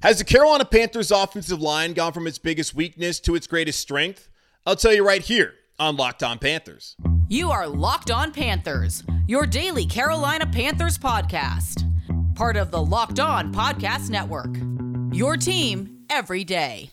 Has the Carolina Panthers offensive line gone from its biggest weakness to its greatest strength? I'll tell you right here on Locked On Panthers. You are Locked On Panthers, your daily Carolina Panthers podcast. Part of the Locked On Podcast Network. Your team every day.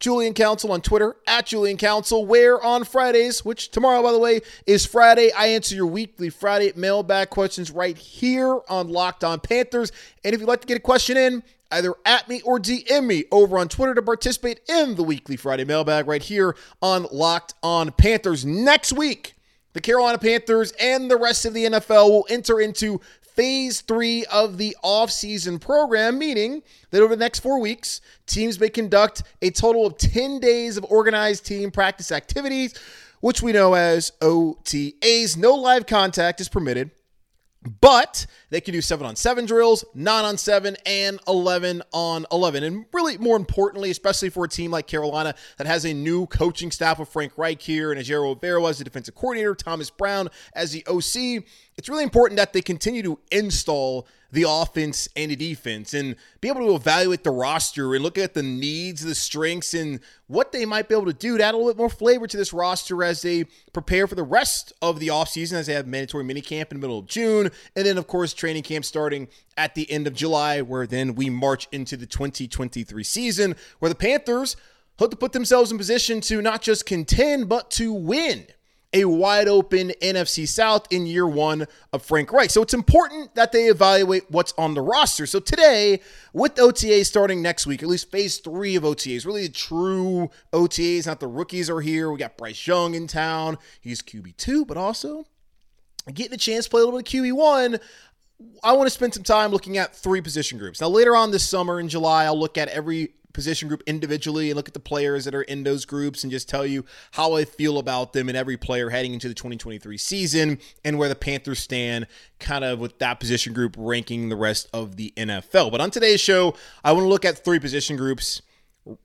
Julian Council on Twitter at Julian Council, where on Fridays, which tomorrow, by the way, is Friday, I answer your weekly Friday mailbag questions right here on Locked On Panthers. And if you'd like to get a question in, either at me or DM me over on Twitter to participate in the weekly Friday mailbag right here on Locked On Panthers. Next week, the Carolina Panthers and the rest of the NFL will enter into phase three of the offseason program, meaning that over the next four weeks, teams may conduct a total of 10 days of organized team practice activities, which we know as OTAs. No live contact is permitted. But they can do seven on seven drills, nine on seven, and 11 on 11. And really, more importantly, especially for a team like Carolina that has a new coaching staff with Frank Reich here and Ejiro Evero as the defensive coordinator, Thomas Brown as the OC, it's really important that they continue to install the offense and the defense and be able to evaluate the roster and look at the needs, the strengths, and what they might be able to do to add a little bit more flavor to this roster as they prepare for the rest of the offseason as they have mandatory minicamp in the middle of June. And then, of course, training camp starting at the end of July, where then we march into the 2023 season, where the Panthers hope to put themselves in position to not just contend, but to win a wide open NFC South in year one of Frank Reich. So it's important that they evaluate what's on the roster. So today, with OTA starting next week, at least phase three of OTAs, really the true OTAs, not the rookies are here. We got Bryce Young in town. He's QB2, but also getting a chance to play a little bit of QB1. I want to spend some time looking at three position groups. Now, later on this summer in July, I'll look at every position group individually and look at the players that are in those groups and just tell you how I feel about them and every player heading into the 2023 season and where the Panthers stand kind of with that position group ranking the rest of the NFL. But on today's show, I want to look at three position groups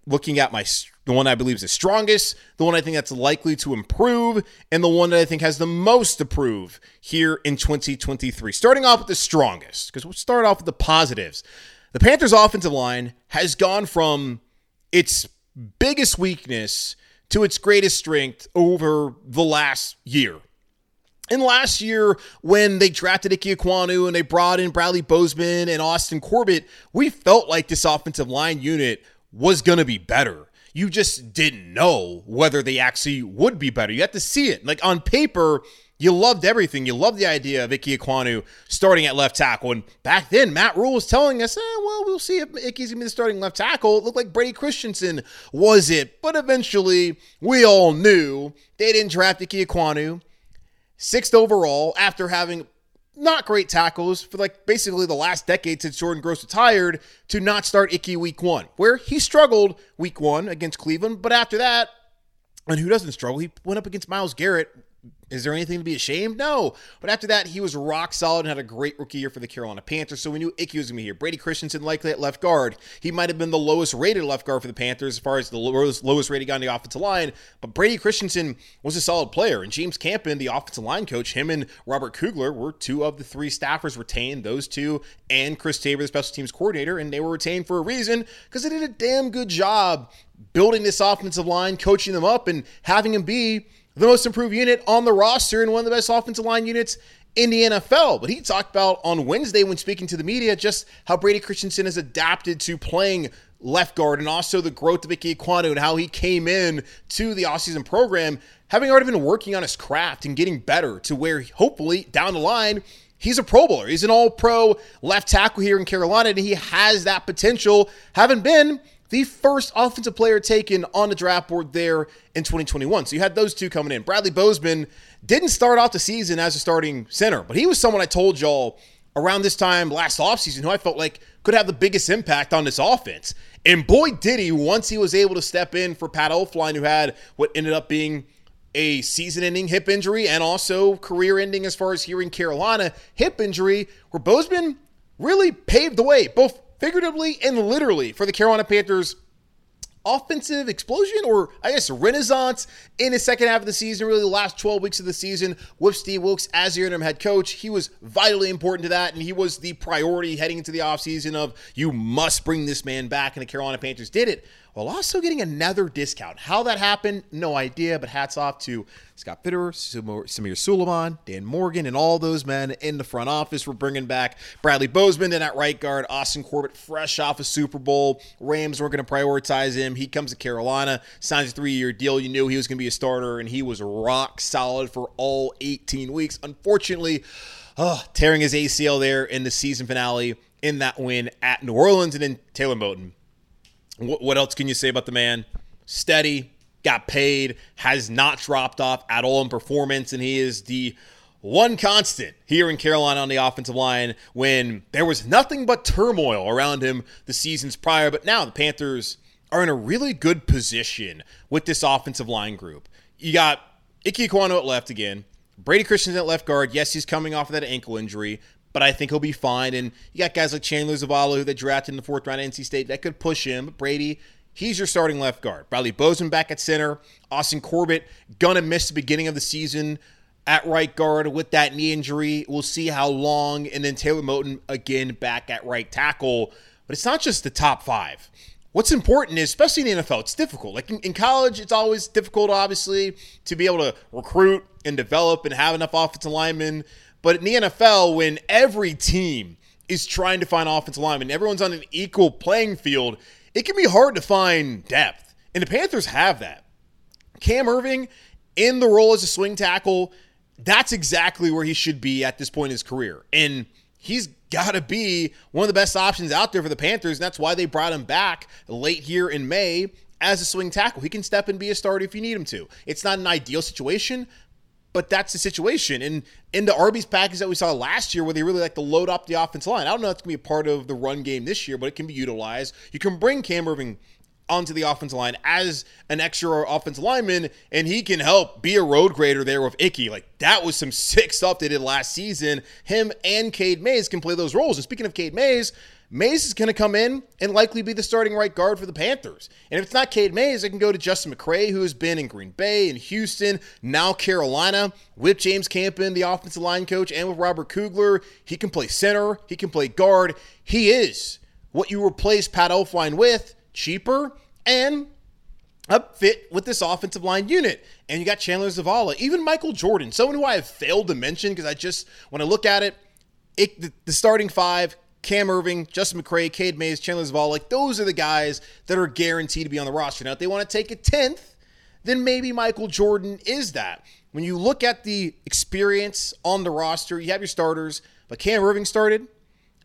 looking at my the one I believe is the strongest, the one I think that's likely to improve, and the one that I think has the most to prove here in 2023. Starting off with the strongest, because we'll start off with the positives. The Panthers' offensive line has gone from its biggest weakness to its greatest strength over the last year. And last year, when they drafted Ike Ekwonu and they brought in Bradley Bozeman and Austin Corbett, we felt like this offensive line unit was going to be better. You just didn't know whether they actually would be better. You had to see it. Like on paper, you loved everything. You loved the idea of Ike Ekwonu starting at left tackle. And back then, Matt Rhule was telling us, eh, well, we'll see if Ike's going to be the starting left tackle. It looked like Brady Christensen was it. But eventually, we all knew they didn't draft Ike Ekwonu. Sixth overall after having not great tackles for like basically the last decade since Jordan Gross retired to not start Icky week one, where he struggled week one against Cleveland. But after that, and who doesn't struggle? He went up against Myles Garrett is there anything to be ashamed? No. But after that, he was rock solid and had a great rookie year for the Carolina Panthers. So we knew Icky was going to be here. Brady Christensen likely at left guard. He might have been the lowest rated left guard for the Panthers as far as the lowest, lowest rated guy on the offensive line. But Brady Christensen was a solid player. And James Campen, the offensive line coach, him and Robert Kugler were two of the three staffers retained. Those two and Chris Tabor, the special teams coordinator. And they were retained for a reason because they did a damn good job building this offensive line, coaching them up, and having them be the most improved unit on the roster and one of the best offensive line units in the NFL. But he talked about on Wednesday when speaking to the media just how Brady Christensen has adapted to playing left guard and also the growth of Ike Ekwonu and how he came in to the offseason program, having already been working on his craft and getting better to where hopefully down the line he's a Pro Bowler. He's an all pro left tackle here in Carolina, and he has that potential, having been the first offensive player taken on the draft board there in 2021. So you had those two coming in. Bradley Bozeman didn't start off the season as a starting center, but he was someone I told y'all around this time last offseason who I felt like could have the biggest impact on this offense. And boy, did he once he was able to step in for Pat Elflein, who had what ended up being a season ending hip injury and also career ending as far as here in Carolina hip injury, where Bozeman really paved the way, both figuratively and literally, for the Carolina Panthers offensive explosion or I guess renaissance in the second half of the season, really the last 12 weeks of the season with Steve Wilks as the interim head coach. He was vitally important to that, and he was the priority heading into the offseason of you must bring this man back, and the Carolina Panthers did it while also getting another discount. How that happened, no idea, but hats off to Scott Fitterer, Samir Suleiman, Dan Morgan, and all those men in the front office for bringing back Bradley Bozeman in at right guard, Austin Corbett fresh off a Super Bowl. Rams were going to prioritize him. He comes to Carolina, signs a three-year deal. You knew he was going to be a starter, and he was rock solid for all 18 weeks. Unfortunately, oh, tearing his ACL there in the season finale in that win at New Orleans, and then Taylor Moton what else can you say about the man? Steady, got paid, has not dropped off at all in performance, and he is the one constant here in Carolina on the offensive line when there was nothing but turmoil around him the seasons prior. But now the Panthers are in a really good position with this offensive line group. You got Ike Ekwonu at left again. Brady Christensen at left guard. Yes, he's coming off of that ankle injury, but I think he'll be fine. And you got guys like Chandler Zavala, who they drafted in the fourth round at NC State, that could push him. Brady, he's your starting left guard. Bradley Bozeman back at center. Austin Corbett gonna miss the beginning of the season at right guard with that knee injury. We'll see how long. And then Taylor Moton again back at right tackle. But it's not just the top five. What's important is, especially in the NFL, it's difficult. Like in, in college, it's always difficult, obviously, to be able to recruit and develop and have enough offensive linemen but in the NFL, when every team is trying to find offensive linemen, everyone's on an equal playing field, it can be hard to find depth. And the Panthers have that. Cam Erving in the role as a swing tackle, that's exactly where he should be at this point in his career. And he's got to be one of the best options out there for the Panthers. And that's why they brought him back late here in May as a swing tackle. He can step and be a starter if you need him to. It's not an ideal situation, but that's the situation. And in the Arby's package that we saw last year, where they really like to load up the offensive line, I don't know if it's going to be a part of the run game this year, but it can be utilized. You can bring Cam Erving onto the offensive line as an extra offensive lineman, and he can help be a road grader there with Icky. Like that was some sick stuff they did last season. Him and Cade Mays can play those roles. And speaking of Cade Mays, Mays is going to come in and likely be the starting right guard for the Panthers. And if it's not Cade Mays, it can go to Justin McCray, who has been in Green Bay and Houston, now Carolina, with James Campen, the offensive line coach, and with Robert Kugler. He can play center, he can play guard. He is what you replace Pat Elflein with, cheaper and a fit with this offensive line unit. And you got Chandler Zavala, even Michael Jordan, someone who I have failed to mention because I just, when I look at it, it the starting five Cam Erving, Justin McCray, Cade Mays, Chandler Zavala, like those are the guys that are guaranteed to be on the roster. Now, if they want to take a 10th, then maybe Michael Jordan is that. When you look at the experience on the roster, you have your starters, but Cam Erving started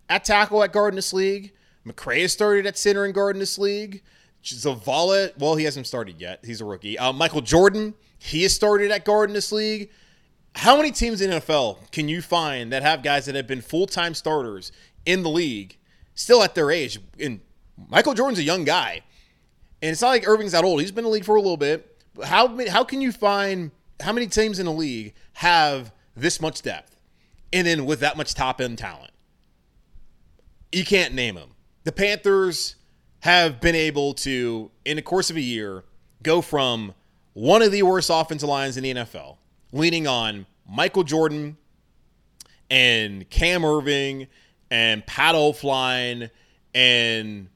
at tackle at guard in this league. McCray has started at center and guard in this league. Zavala, well, he hasn't started yet. He's a rookie. Uh, Michael Jordan, he has started at guard in this league. How many teams in NFL can you find that have guys that have been full time starters in the league, still at their age. And Michael Jordan's a young guy, and it's not like Erving's that old. He's been in the league for a little bit. How how can you find how many teams in the league have this much depth, and then with that much top end talent? You can't name them. The Panthers have been able to, in the course of a year, go from one of the worst offensive lines in the NFL, leaning on Michael Jordan and Cam Erving and Pat Elflein and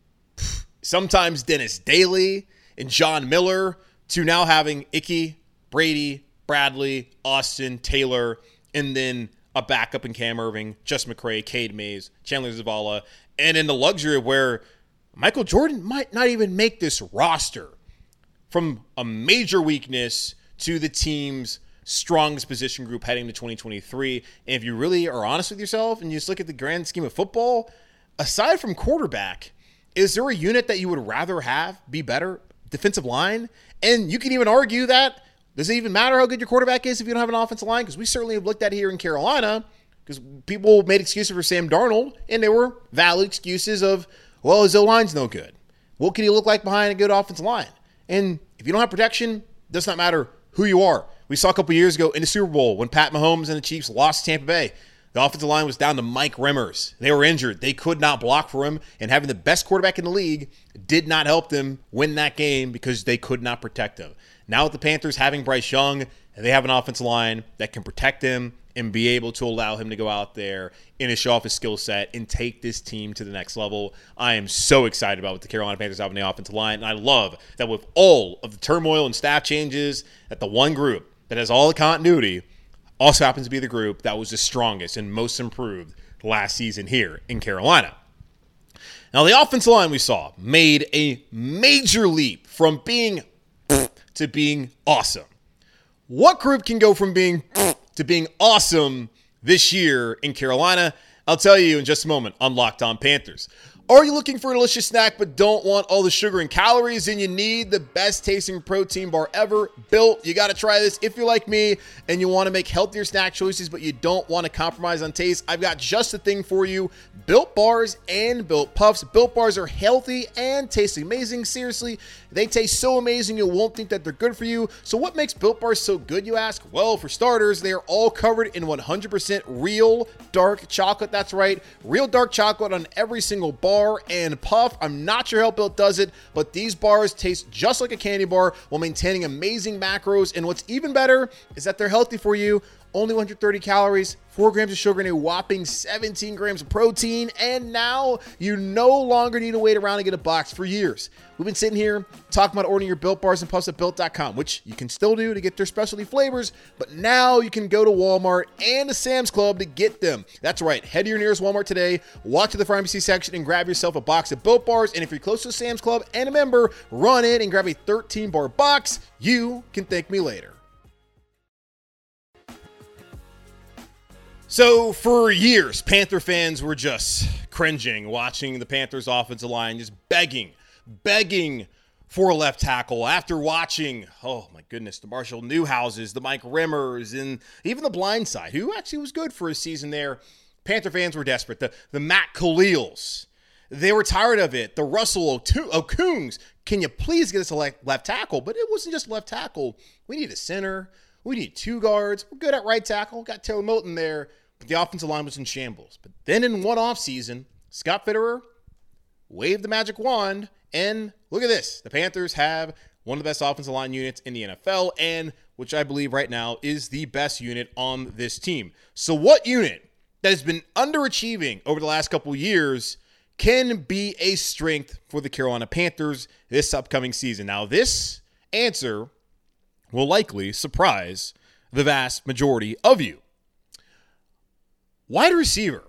sometimes Dennis Daly and John Miller to now having Icky, Brady, Bradley, Austin, Taylor, and then a backup in Cam Erving, Just McCray, Cade Mays, Chandler Zavala, and in the luxury where Michael Jordan might not even make this roster from a major weakness to the team's strongest position group heading to 2023. And if you really are honest with yourself and you just look at the grand scheme of football, aside from quarterback, is there a unit that you would rather have be better? Defensive line? And you can even argue that does it even matter how good your quarterback is if you don't have an offensive line? Because we certainly have looked at here in Carolina. because people made excuses for Sam Darnold, and they were valid excuses of, well, his O line's no good. What can he look like behind a good offensive line? And if you don't have protection, does not matter who you are. We saw a couple years ago in the Super Bowl when Pat Mahomes and the Chiefs lost Tampa Bay. The offensive line was down to Mike Remmers. They were injured. They could not block for him, and having the best quarterback in the league did not help them win that game because they could not protect him. Now with the Panthers having Bryce Young, they have an offensive line that can protect him and be able to allow him to go out there and show off his skill set and take this team to the next level. I am so excited about what the Carolina Panthers have in the offensive line. And I love that with all of the turmoil and staff changes, that the one group that has all the continuity also happens to be the group that was the strongest and most improved last season here in Carolina. Now, the offensive line we saw made a major leap from being to being awesome. What group can go from being to being awesome this year in Carolina? I'll tell you in just a moment on Locked On Panthers. Are you looking for a delicious snack but don't want all the sugar and calories? And you need the best tasting protein bar ever built. You got to try this if you're like me and you want to make healthier snack choices, but you don't want to compromise on taste. I've got just the thing for you Built Bars and Built Puffs. Built Bars are healthy and taste amazing. Seriously, they taste so amazing you won't think that they're good for you. So, what makes Built Bars so good, you ask? Well, for starters, they are all covered in 100% real dark chocolate. That's right, real dark chocolate on every single bar and puff. I'm not sure how Built does it, but these bars taste just like a candy bar while maintaining amazing macros. And what's even better is that they're healthy for you only 130 calories, 4 grams of sugar, and a whopping 17 grams of protein. And now you no longer need to wait around and get a box for years. We've been sitting here talking about ordering your built bars and puffs at built.com, which you can still do to get their specialty flavors, but now you can go to Walmart and to Sam's Club to get them. That's right. Head to your nearest Walmart today, walk to the pharmacy section, and grab yourself a box of built bars. And if you're close to Sam's Club and a member, run in and grab a 13 bar box. You can thank me later. So, for years, Panther fans were just cringing watching the Panthers' offensive line, just begging, begging for a left tackle after watching, oh my goodness, the Marshall Newhouses, the Mike Remmers, and even the blind side, who actually was good for a season there. Panther fans were desperate. The, the Matt Kalils, they were tired of it. The Russell Okungs, can you please get us a left tackle? But it wasn't just left tackle. We need a center. We need two guards. We're good at right tackle. Got Taylor Moton there the offensive line was in shambles. But then in one offseason, Scott Fitterer waved the magic wand, and look at this. The Panthers have one of the best offensive line units in the NFL, and which I believe right now is the best unit on this team. So, what unit that has been underachieving over the last couple years can be a strength for the Carolina Panthers this upcoming season? Now, this answer will likely surprise the vast majority of you. Wide receiver.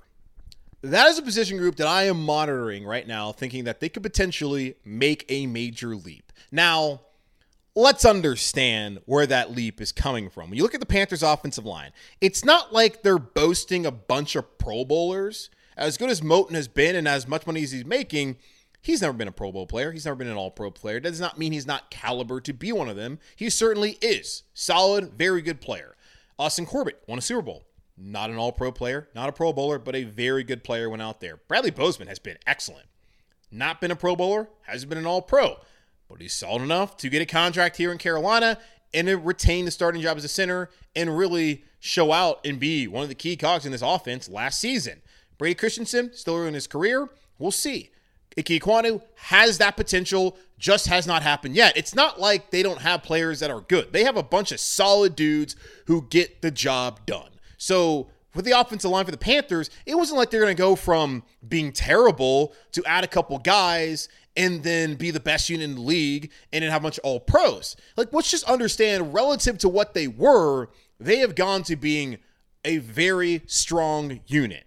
That is a position group that I am monitoring right now, thinking that they could potentially make a major leap. Now, let's understand where that leap is coming from. When you look at the Panthers' offensive line, it's not like they're boasting a bunch of Pro Bowlers. As good as Moton has been and as much money as he's making, he's never been a Pro Bowl player. He's never been an All Pro player. That does not mean he's not caliber to be one of them. He certainly is. Solid, very good player. Austin Corbett won a Super Bowl. Not an all pro player, not a pro bowler, but a very good player went out there. Bradley Bozeman has been excellent. Not been a pro bowler, hasn't been an all pro, but he's solid enough to get a contract here in Carolina and to retain the starting job as a center and really show out and be one of the key cogs in this offense last season. Brady Christensen, still early in his career. We'll see. Ike Ekwonu has that potential, just has not happened yet. It's not like they don't have players that are good. They have a bunch of solid dudes who get the job done. So with the offensive line for the Panthers, it wasn't like they're going to go from being terrible to add a couple guys and then be the best unit in the league and then have a bunch of all pros. Like, let's just understand relative to what they were, they have gone to being a very strong unit.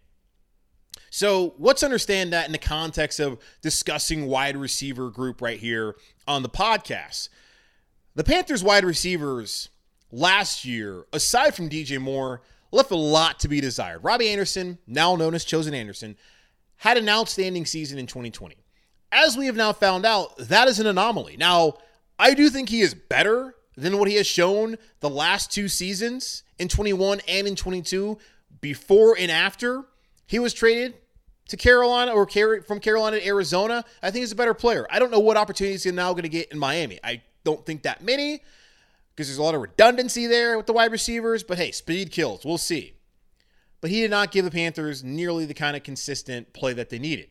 So let's understand that in the context of discussing wide receiver group right here on the podcast. The Panthers wide receivers last year, aside from DJ Moore, left a lot to be desired. Robbie Anderson, now known as Chosen Anderson, had an outstanding season in 2020. As we have now found out, that is an anomaly. Now, I do think he is better than what he has shown the last two seasons in 21 and in 22, before and after he was traded to Carolina or from Carolina to Arizona, I think he's a better player. I don't know what opportunities he's now going to get in Miami. I don't think that many because there's a lot of redundancy there with the wide receivers. But hey, speed kills. We'll see. But he did not give the Panthers nearly the kind of consistent play that they needed.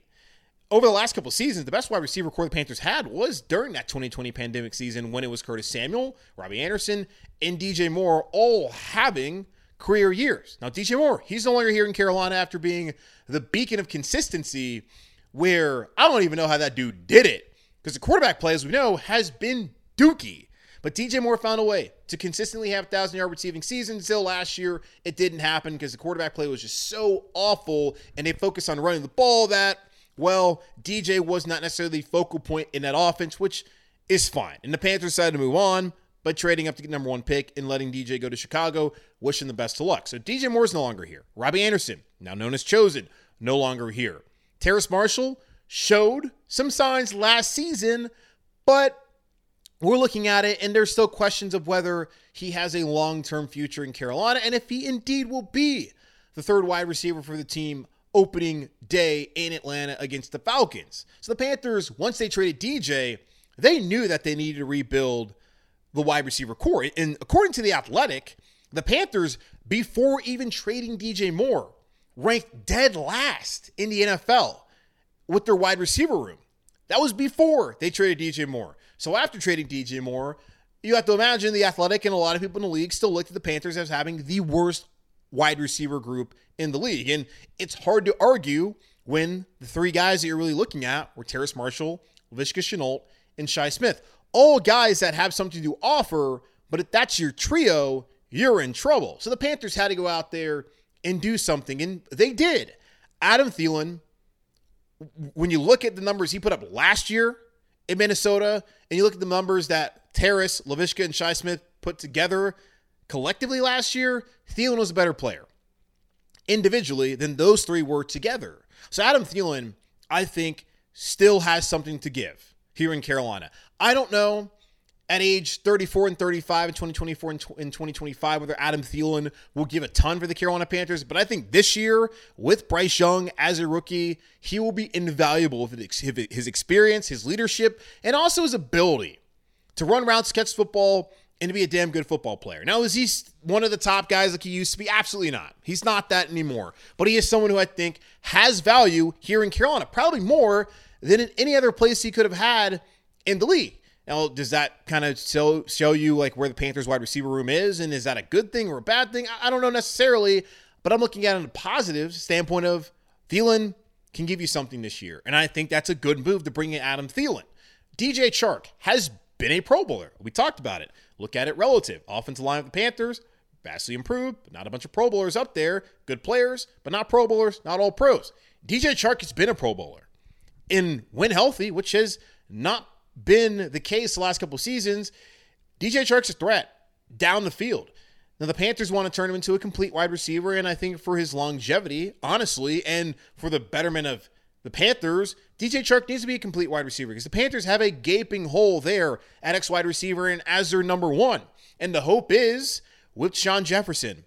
Over the last couple seasons, the best wide receiver core the Panthers had was during that 2020 pandemic season when it was Curtis Samuel, Robbie Anderson, and DJ Moore all having career years. Now, DJ Moore, he's no longer here in Carolina after being the beacon of consistency, where I don't even know how that dude did it. Because the quarterback play, as we know, has been dookie. But DJ Moore found a way to consistently have 1,000 yard receiving season. Until last year, it didn't happen because the quarterback play was just so awful and they focused on running the ball that, well, DJ was not necessarily the focal point in that offense, which is fine. And the Panthers decided to move on but trading up to get number one pick and letting DJ go to Chicago, wishing the best of luck. So DJ Moore's no longer here. Robbie Anderson, now known as Chosen, no longer here. Terrace Marshall showed some signs last season, but we're looking at it and there's still questions of whether he has a long-term future in Carolina and if he indeed will be the third wide receiver for the team opening day in Atlanta against the Falcons. So the Panthers, once they traded DJ, they knew that they needed to rebuild the wide receiver core. And according to The Athletic, the Panthers, before even trading DJ Moore, ranked dead last in the NFL with their wide receiver room. That was before they traded DJ Moore. So after trading DJ Moore, you have to imagine the Athletic and a lot of people in the league still looked at the Panthers as having the worst wide receiver group in the league. And it's hard to argue when the three guys that you're really looking at were Terrace Marshall, Laviska Shenault, and Shi Smith all guys that have something to offer, but if that's your trio, you're in trouble. So the Panthers had to go out there and do something, and they did. Adam Thielen, when you look at the numbers he put up last year in Minnesota, and you look at the numbers that Terrace, Laviska, and Shi Smith put together collectively last year, Thielen was a better player individually than those three were together. So Adam Thielen, I think, still has something to give here in Carolina. I don't know at age 34 and 35 in 2024 and in 2025 whether Adam Thielen will give a ton for the Carolina Panthers, but I think this year with Bryce Young as a rookie, he will be invaluable with his experience, his leadership, and also his ability to run routes, catch football, and to be a damn good football player. Now, is he one of the top guys like he used to be? Absolutely not. He's not that anymore. But he is someone who I think has value here in Carolina, probably more than in any other place he could have had in the league. Now, does that kind of show show you like where the Panthers wide receiver room is, and is that a good thing or a bad thing? I don't know necessarily, but I'm looking at it in a positive standpoint of Thielen can give you something this year, and I think that's a good move to bring in Adam Thielen. DJ Chark has been a Pro Bowler. We talked about it. Look at it relative. Offensive line of the Panthers vastly improved, but not a bunch of Pro Bowlers up there. Good players, but not Pro Bowlers, not all pros. DJ Chark has been a Pro Bowler in when healthy, which has not been the case the last couple seasons. DJ Chark's a threat down the field. Now the Panthers want to turn him into a complete wide receiver, and I think for his longevity, honestly, and for the betterment of the Panthers, DJ Chark needs to be a complete wide receiver because the Panthers have a gaping hole there at X wide receiver and as their number one. And the hope is with Sean Jefferson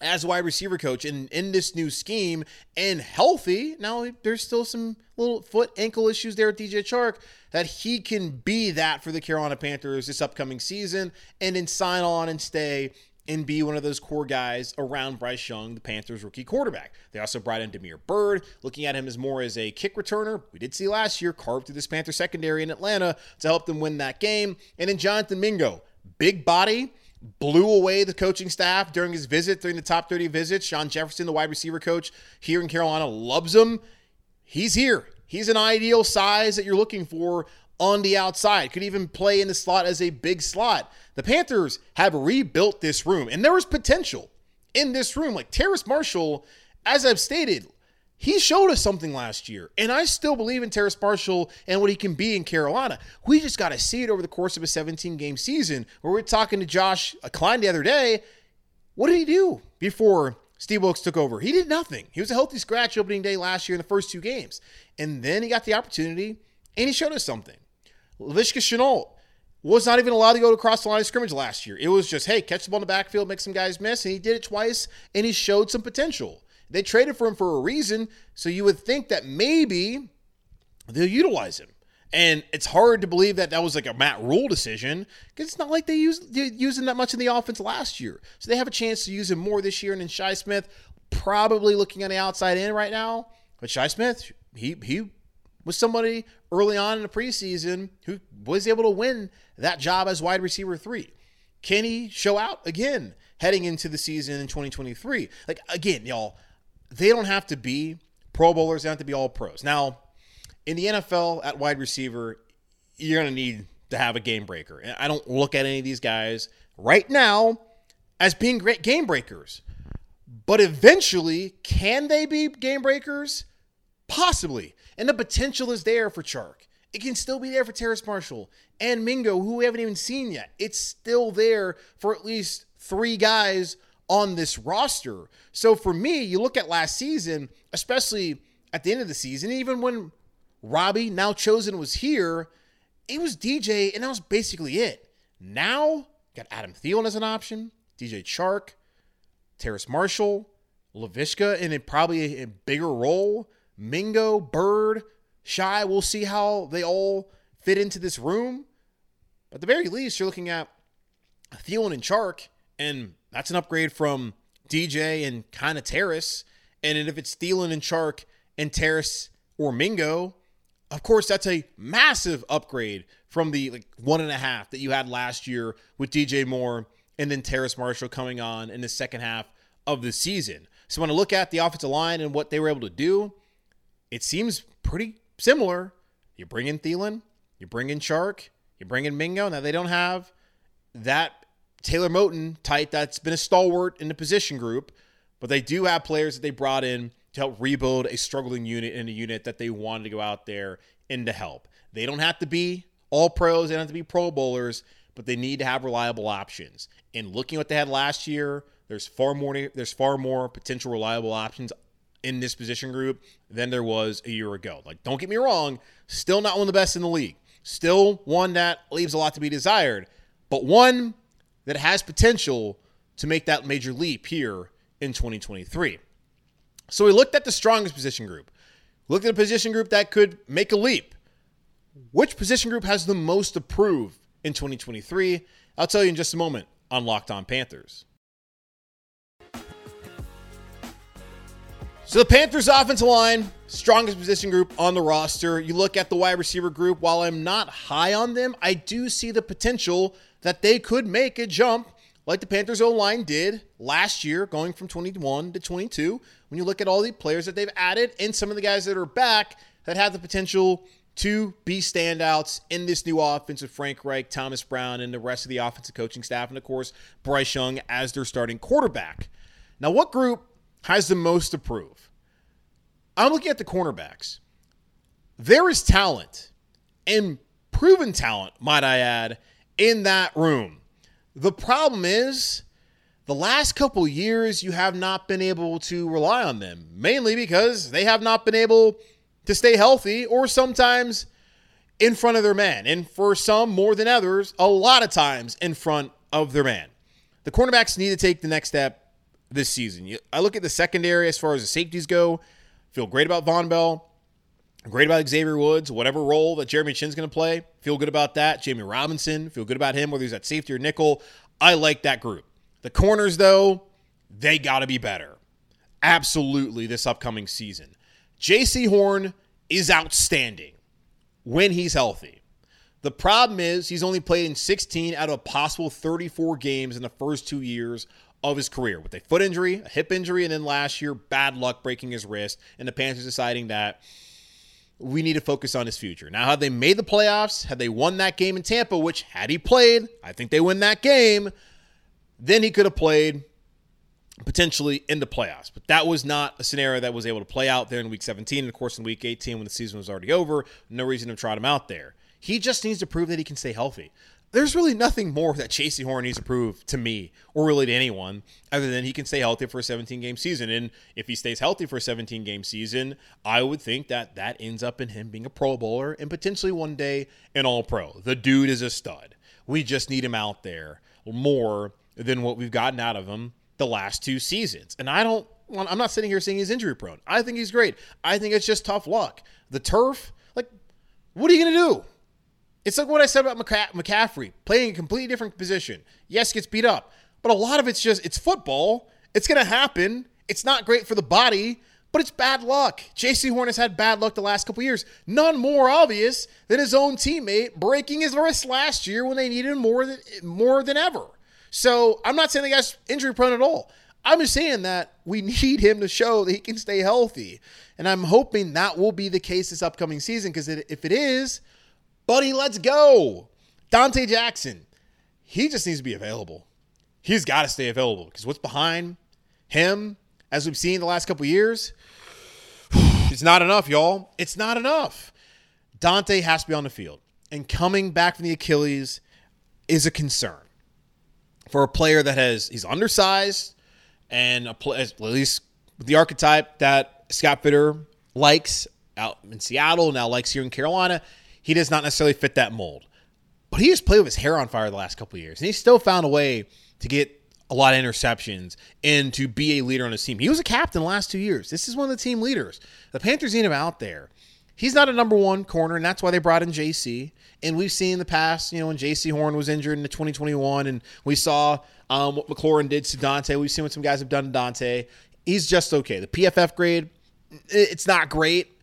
as wide receiver coach and in this new scheme and healthy. Now there's still some little foot ankle issues there with DJ Chark that he can be that for the Carolina Panthers this upcoming season and then sign on and stay and be one of those core guys around Bryce Young, the Panthers rookie quarterback. They also brought in Damiere Byrd, looking at him as more as a kick returner. We did see last year carved through this Panther secondary in Atlanta to help them win that game. And then Jonathan Mingo, big body, blew away the coaching staff during his visit, during the top 30 visits. Shawn Jefferson, the wide receiver coach here in Carolina, loves him. He's here. He's an ideal size that you're looking for on the outside. Could even play in the slot as a big slot. The Panthers have rebuilt this room, and there was potential in this room. Like Terrace Marshall, as I've stated, he showed us something last year, and I still believe in Terrace Marshall and what he can be in Carolina. We just got to see it over the course of a 17 game season. Where we're talking to Josh Klein the other day. What did he do before Steve Wilks took over? He did nothing. He was a healthy scratch opening day last year in the first two games. And then he got the opportunity and he showed us something. Laviska Shenault was not even allowed to go across the line of scrimmage last year. It was just, hey, catch the ball in the backfield, make some guys miss, and he did it twice, and he showed some potential. They traded for him for a reason, so you would think that maybe they'll utilize him. And it's hard to believe that that was like a Matt Rhule decision because it's not like they used him that much in the offense last year. So they have a chance to use him more this year. And then Shi Smith probably looking on the outside in right now. But Shi Smith, he he was somebody early on in the preseason who was able to win that job as wide receiver three. Can he show out again heading into the season in 2023? Like again, y'all, they don't have to be Pro Bowlers. They don't have to be all pros. Now, in the NFL at wide receiver, you're going to need to have a game breaker. I don't look at any of these guys right now as being great game breakers. But eventually, can they be game breakers? Possibly. And the potential is there for Chark. It can still be there for Terrace Marshall and Mingo, who we haven't even seen yet. It's still there for at least three guys on this roster. So for me, you look at last season, especially at the end of the season, even when Robbie, now chosen, was here, it was DJ, and that was basically it. Now, got Adam Thielen as an option, DJ Chark, Terrace Marshall, Laviska in a, probably a bigger role, Mingo, Byrd, Shi. We'll see how they all fit into this room. At the very least, you're looking at Thielen and Chark, and that's an upgrade from DJ and kind of Terrace. And if it's Thielen and Chark and Terrace or Mingo, of course, that's a massive upgrade from the like one and a half that you had last year with DJ Moore and then Terrace Marshall coming on in the second half of the season. So when I look at the offensive line and what they were able to do, it seems pretty similar. You bring in Thielen, you bring in Chark, you bring in Mingo. Now they don't have that Taylor Moton tight, that's been a stalwart in the position group, but they do have players that they brought in to help rebuild a struggling unit in a unit that they wanted to go out there and to help. They don't have to be all pros, they don't have to be pro bowlers, but they need to have reliable options. And looking at what they had last year, there's far more there's far more potential reliable options in this position group than there was a year ago. Like don't get me wrong, still not one of the best in the league. Still one that leaves a lot to be desired, but one that has potential to make that major leap here in 2023. So we looked at the strongest position group. Looked at a position group that could make a leap. Which position group has the most to prove in 2023? I'll tell you in just a moment on Locked On Panthers. So the Panthers offensive line, strongest position group on the roster. You look at the wide receiver group, while I'm not high on them, I do see the potential that they could make a jump like the Panthers O line did last year, going from 21 to 22. When you look at all the players that they've added and some of the guys that are back that have the potential to be standouts in this new offense with Frank Reich, Thomas Brown, and the rest of the offensive coaching staff, and of course, Bryce Young as their starting quarterback. Now, what group has the most to prove? I'm looking at the cornerbacks. There is talent and proven talent, might I add, in that room. The problem is, the last couple years, you have not been able to rely on them, mainly because they have not been able to stay healthy or sometimes in front of their man. And for some, more than others, a lot of times in front of their man. The cornerbacks need to take the next step this season. I look at the secondary as far as the safeties go. Feel great about Vonn Bell. Great about Xavier Woods, whatever role that Jeremy Chinn's going to play. Feel good about that. Jammie Robinson, feel good about him, whether he's at safety or nickel. I like that group. The corners, though, they got to be better. Absolutely, this upcoming season. Jaycee Horn is outstanding when he's healthy. The problem is he's only played in 16 out of a possible 34 games in the first two years of his career with a foot injury, a hip injury, and then last year, bad luck breaking his wrist, and the Panthers deciding that we need to focus on his future. Now, had they made the playoffs, had they won that game in Tampa, which had he played, I think they win that game, then he could have played potentially in the playoffs. But that was not a scenario that was able to play out there in week 17. And of course, in week 18, when the season was already over, no reason to trot him out there. He just needs to prove that he can stay healthy there's really nothing more that Jaycee Horn needs to prove to me or really to anyone other than he can stay healthy for a 17 game season. And if he stays healthy for a 17 game season, I would think that that ends up in him being a Pro Bowler and potentially one day an All Pro. The dude is a stud. We just need him out there more than what we've gotten out of him the last two seasons. And I don't I'm not sitting here saying he's injury prone. I think he's great. I think it's just tough luck. The turf, like, what are you going to do? It's like what I said about McCaffrey, playing a completely different position. Yes, gets beat up, but a lot of it's just, it's football. It's going to happen. It's not great for the body, but it's bad luck. Jaycee Horn has had bad luck the last couple years. None more obvious than his own teammate breaking his wrist last year when they needed him more than, more than ever. So I'm not saying the guy's injury prone at all. I'm just saying that we need him to show that he can stay healthy. And I'm hoping that will be the case this upcoming season because if it is, buddy, let's go. Donte Jackson, he just needs to be available. He's got to stay available because what's behind him, as we've seen the last couple years, it's not enough, y'all. It's not enough. Donte has to be on the field. And coming back from the Achilles is a concern for a player that has, he's undersized and a play, at least the archetype that Scott Fitter likes out in Seattle, now likes here in Carolina, he does not necessarily fit that mold. But he just played with his hair on fire the last couple years, and he still found a way to get a lot of interceptions and to be a leader on his team. He was a captain last two years. This is one of the team leaders. The Panthers need him out there. He's not a number one corner, and that's why they brought in Jaycee. And we've seen in the past, you know, when Jaycee Horn was injured in the 2021, and we saw um, what McLaurin did to Donte. We've seen what some guys have done to Donte. He's just okay. The PFF grade, it's not great,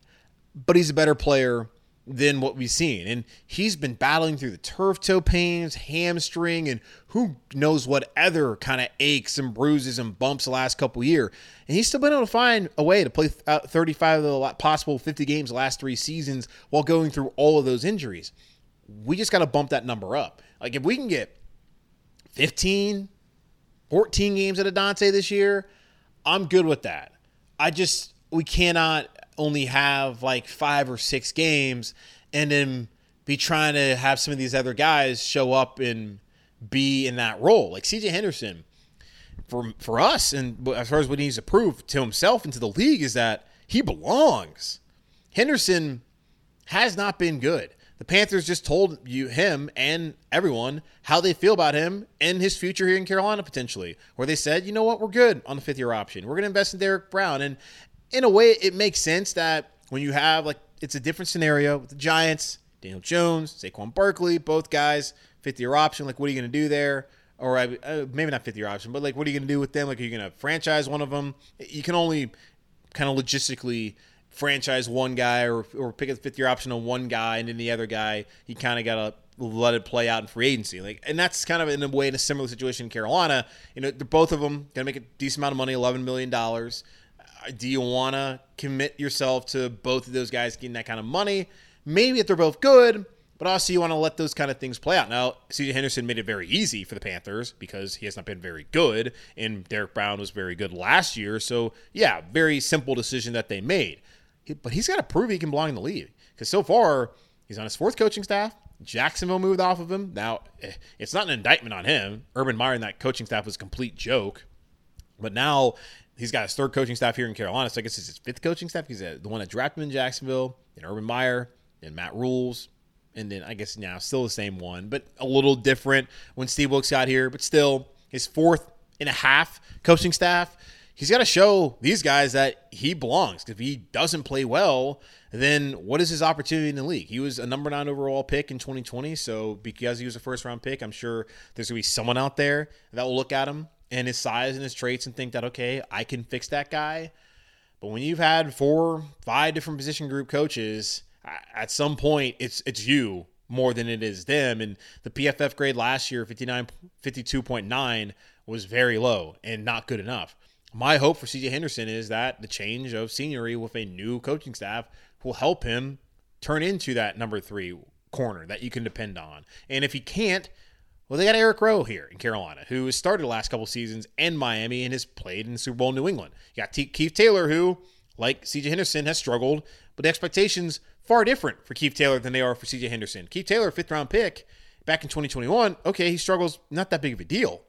but he's a better player than what we've seen. And he's been battling through the turf toe pains, hamstring, and who knows what other kind of aches and bruises and bumps the last couple year. And he's still been able to find a way to play uh, 35 of the possible 50 games the last three seasons while going through all of those injuries. We just got to bump that number up. Like if we can get 15, 14 games at a Donte this year, I'm good with that. I just, we cannot only have like five or six games and then be trying to have some of these other guys show up and be in that role. Like CJ Henderson, for for us, and as far as what he needs to prove to himself and to the league is that he belongs. Henderson has not been good. The Panthers just told you him and everyone how they feel about him and his future here in Carolina potentially. Where they said, you know what, we're good on the fifth year option. We're going to invest in Derrick Brown, and in a way, it makes sense that when you have like it's a different scenario with the Giants, Daniel Jones, Saquon Barkley, both guys fifth year option. Like, what are you going to do there? Or uh, maybe not fifth year option, but like, what are you going to do with them? Like, are you going to franchise one of them? You can only kind of logistically franchise one guy or, or pick a fifth year option on one guy and then the other guy you kind of got to let it play out in free agency like and that's kind of in a way in a similar situation in carolina you know they're both of them gonna make a decent amount of money 11 million dollars do you want to commit yourself to both of those guys getting that kind of money maybe if they're both good but also you want to let those kind of things play out. Now, CJ Henderson made it very easy for the Panthers because he has not been very good, and Derrick Brown was very good last year. So, yeah, very simple decision that they made but he's got to prove he can belong in the league because so far he's on his fourth coaching staff. Jacksonville moved off of him. Now it's not an indictment on him. Urban Meyer and that coaching staff was a complete joke. But now he's got his third coaching staff here in Carolina. So I guess it's his fifth coaching staff. He's the one that drafted him in Jacksonville, and Urban Meyer, and Matt Rhule's, and then I guess now still the same one, but a little different when Steve Wilks got here. But still, his fourth and a half coaching staff he's got to show these guys that he belongs. If he doesn't play well, then what is his opportunity in the league? He was a number nine overall pick in 2020. So because he was a first round pick, I'm sure there's going to be someone out there that will look at him and his size and his traits and think that, okay, I can fix that guy. But when you've had four, five different position group coaches, at some point it's it's you more than it is them. And the PFF grade last year, 59, 52.9, was very low and not good enough my hope for CJ Henderson is that the change of scenery with a new coaching staff will help him turn into that number three corner that you can depend on. And if he can't, well, they got Eric Rowe here in Carolina, who has started the last couple seasons in Miami and has played in Super Bowl New England. You got T- Keith Taylor, who, like CJ Henderson, has struggled, but the expectations far different for Keith Taylor than they are for CJ Henderson. Keith Taylor, fifth round pick back in 2021. Okay, he struggles, not that big of a deal.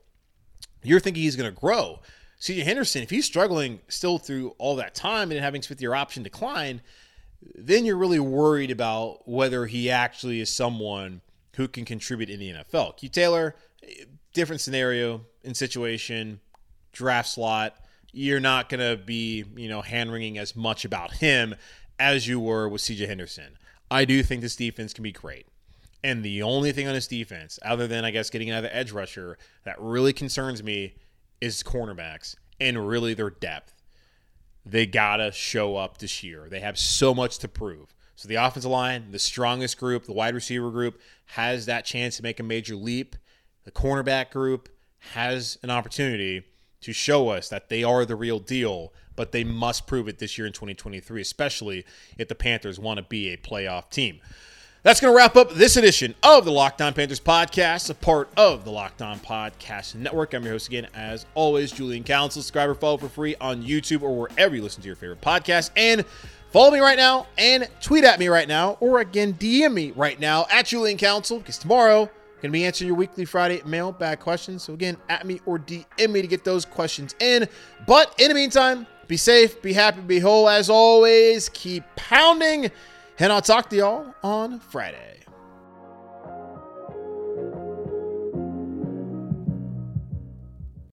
You're thinking he's going to grow. CJ Henderson, if he's struggling still through all that time and having fifth year option decline, then you're really worried about whether he actually is someone who can contribute in the NFL. Keith Taylor, different scenario in situation, draft slot. You're not going to be, you know, hand wringing as much about him as you were with CJ Henderson. I do think this defense can be great. And the only thing on this defense, other than I guess getting another edge rusher, that really concerns me is cornerbacks and really their depth. They gotta show up this year. They have so much to prove. So the offensive line, the strongest group, the wide receiver group, has that chance to make a major leap. The cornerback group has an opportunity to show us that they are the real deal, but they must prove it this year in 2023, especially if the Panthers want to be a playoff team. That's going to wrap up this edition of the Locked On Panthers podcast, a part of the Locked On Podcast Network. I'm your host again, as always, Julian Council. Subscribe or follow for free on YouTube or wherever you listen to your favorite podcast. And follow me right now and tweet at me right now, or again, DM me right now at Julian Council, because tomorrow I'm Going to be answering your weekly Friday mailbag questions. So, again, at me or DM me to get those questions in. But in the meantime, be safe, be happy, be whole. As always, keep pounding. And I'll talk to y'all on Friday.